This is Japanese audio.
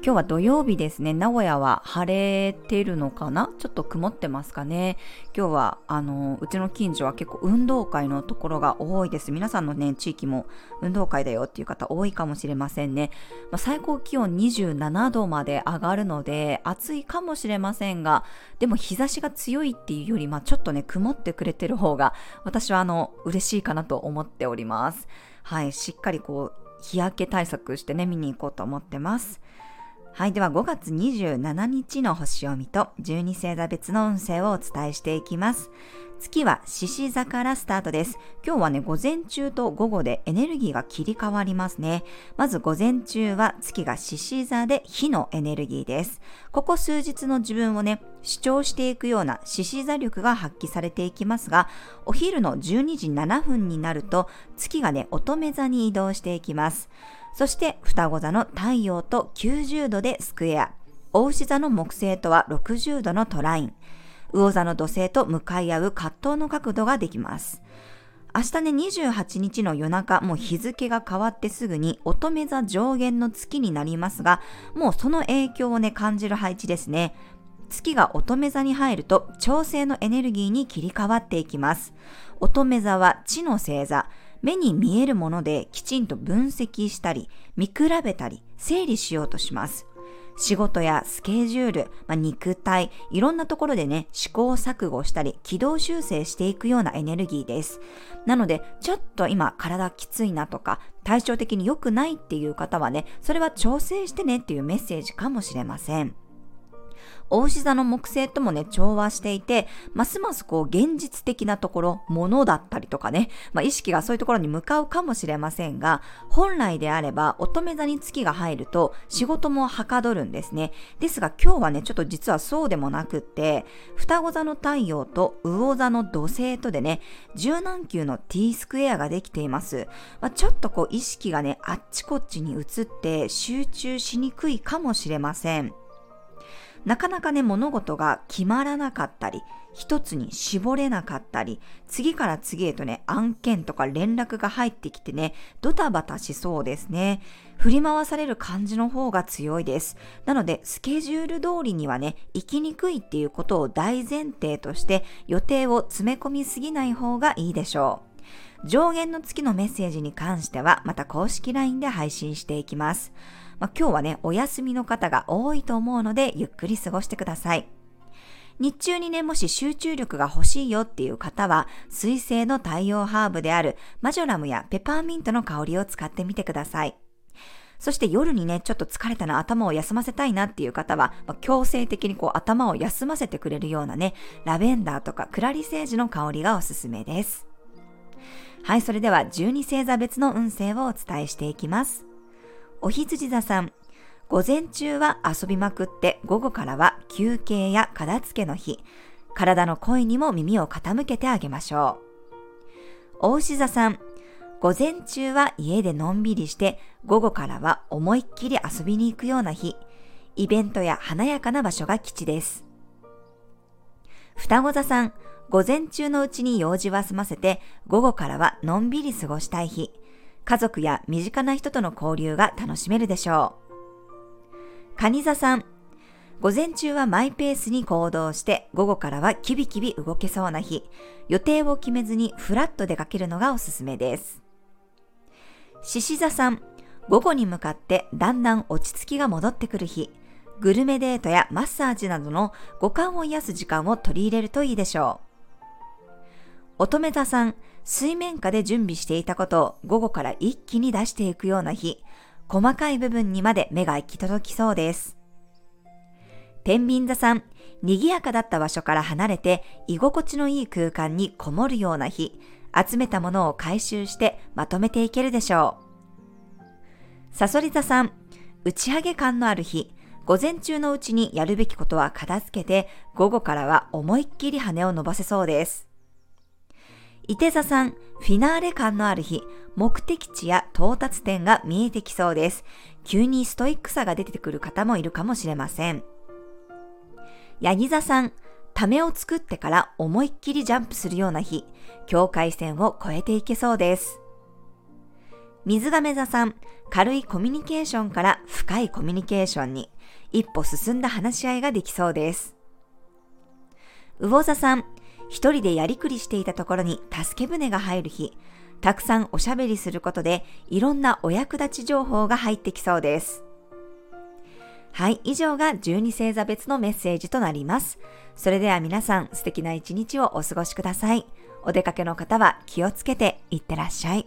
今日は土曜日ですね。名古屋は晴れてるのかな？ちょっと曇ってますかね。今日は、あの、うちの近所は結構運動会のところが多いです。皆さんのね、地域も運動会だよっていう方多いかもしれませんね。まあ、最高気温27度まで上がるので、暑いかもしれませんが、でも日差しが強いっていうより、まあ、ちょっとね、曇ってくれてる方が、私はあの、嬉しいかなと思っております。はい、しっかりこう、日焼け対策してね、見に行こうと思ってます。はい。では5月27日の星読みと12星座別の運勢をお伝えしていきます。月は獅子座からスタートです。今日はね、午前中と午後でエネルギーが切り替わりますね。まず午前中は月が獅子座で火のエネルギーです。ここ数日の自分をね、主張していくような獅子座力が発揮されていきますが、お昼の12時7分になると月がね、乙女座に移動していきます。そして双子座の太陽と90度でスクエア、大牛座の木星とは60度のトライン、魚座の土星と向かい合う葛藤の角度ができます。明日ね、28日の夜中、もう日付が変わってすぐに乙女座上限の月になりますが、もうその影響をね、感じる配置ですね。月が乙女座に入ると調整のエネルギーに切り替わっていきます。乙女座は地の星座、目に見えるものできちんと分析したり、見比べたり、整理しようとします。仕事やスケジュール、まあ、肉体、いろんなところでね、試行錯誤したり、軌道修正していくようなエネルギーです。なので、ちょっと今体きついなとか、体調的に良くないっていう方はね、それは調整してねっていうメッセージかもしれません。大牛座の木星ともね、調和していて、ますますこう、現実的なところ、物だったりとかね、まあ、意識がそういうところに向かうかもしれませんが、本来であれば、乙女座に月が入ると、仕事もはかどるんですね。ですが、今日はね、ちょっと実はそうでもなくって、双子座の太陽と魚座の土星とでね、柔軟球の T スクエアができています。まあ、ちょっとこう、意識がね、あっちこっちに移って、集中しにくいかもしれません。なかなかね、物事が決まらなかったり、一つに絞れなかったり、次から次へとね、案件とか連絡が入ってきてね、ドタバタしそうですね。振り回される感じの方が強いです。なので、スケジュール通りにはね、行きにくいっていうことを大前提として、予定を詰め込みすぎない方がいいでしょう。上限の月のメッセージに関しては、また公式 LINE で配信していきます。まあ、今日はね、お休みの方が多いと思うので、ゆっくり過ごしてください。日中にね、もし集中力が欲しいよっていう方は、水星の太陽ハーブであるマジョラムやペパーミントの香りを使ってみてください。そして夜にね、ちょっと疲れたな、頭を休ませたいなっていう方は、まあ、強制的にこう頭を休ませてくれるようなね、ラベンダーとかクラリセージの香りがおすすめです。はい、それでは12星座別の運勢をお伝えしていきます。お羊座さん、午前中は遊びまくって午後からは休憩や片付けの日、体の声にも耳を傾けてあげましょう。お牛座さん、午前中は家でのんびりして午後からは思いっきり遊びに行くような日、イベントや華やかな場所が基地です。双子座さん、午前中のうちに用事は済ませて午後からはのんびり過ごしたい日、家族や身近な人との交流が楽しめるでしょう。蟹座さん、午前中はマイペースに行動して、午後からはキビキビ動けそうな日、予定を決めずにフラット出かけるのがおすすめです。獅子座さん、午後に向かってだんだん落ち着きが戻ってくる日、グルメデートやマッサージなどの五感を癒す時間を取り入れるといいでしょう。乙女座さん、水面下で準備していたことを午後から一気に出していくような日、細かい部分にまで目が行き届きそうです。天秤座さん、賑やかだった場所から離れて居心地のいい空間にこもるような日、集めたものを回収してまとめていけるでしょう。サソリ座さん、打ち上げ感のある日、午前中のうちにやるべきことは片付けて、午後からは思いっきり羽を伸ばせそうです。伊手座さん、フィナーレ感のある日、目的地や到達点が見えてきそうです。急にストイックさが出てくる方もいるかもしれません。ヤギ座さん、ためを作ってから思いっきりジャンプするような日、境界線を越えていけそうです。水亀座さん、軽いコミュニケーションから深いコミュニケーションに、一歩進んだ話し合いができそうです。魚座さん、一人でやりくりしていたところに助け舟が入る日、たくさんおしゃべりすることでいろんなお役立ち情報が入ってきそうです。はい、以上が12星座別のメッセージとなります。それでは皆さん素敵な一日をお過ごしください。お出かけの方は気をつけていってらっしゃい。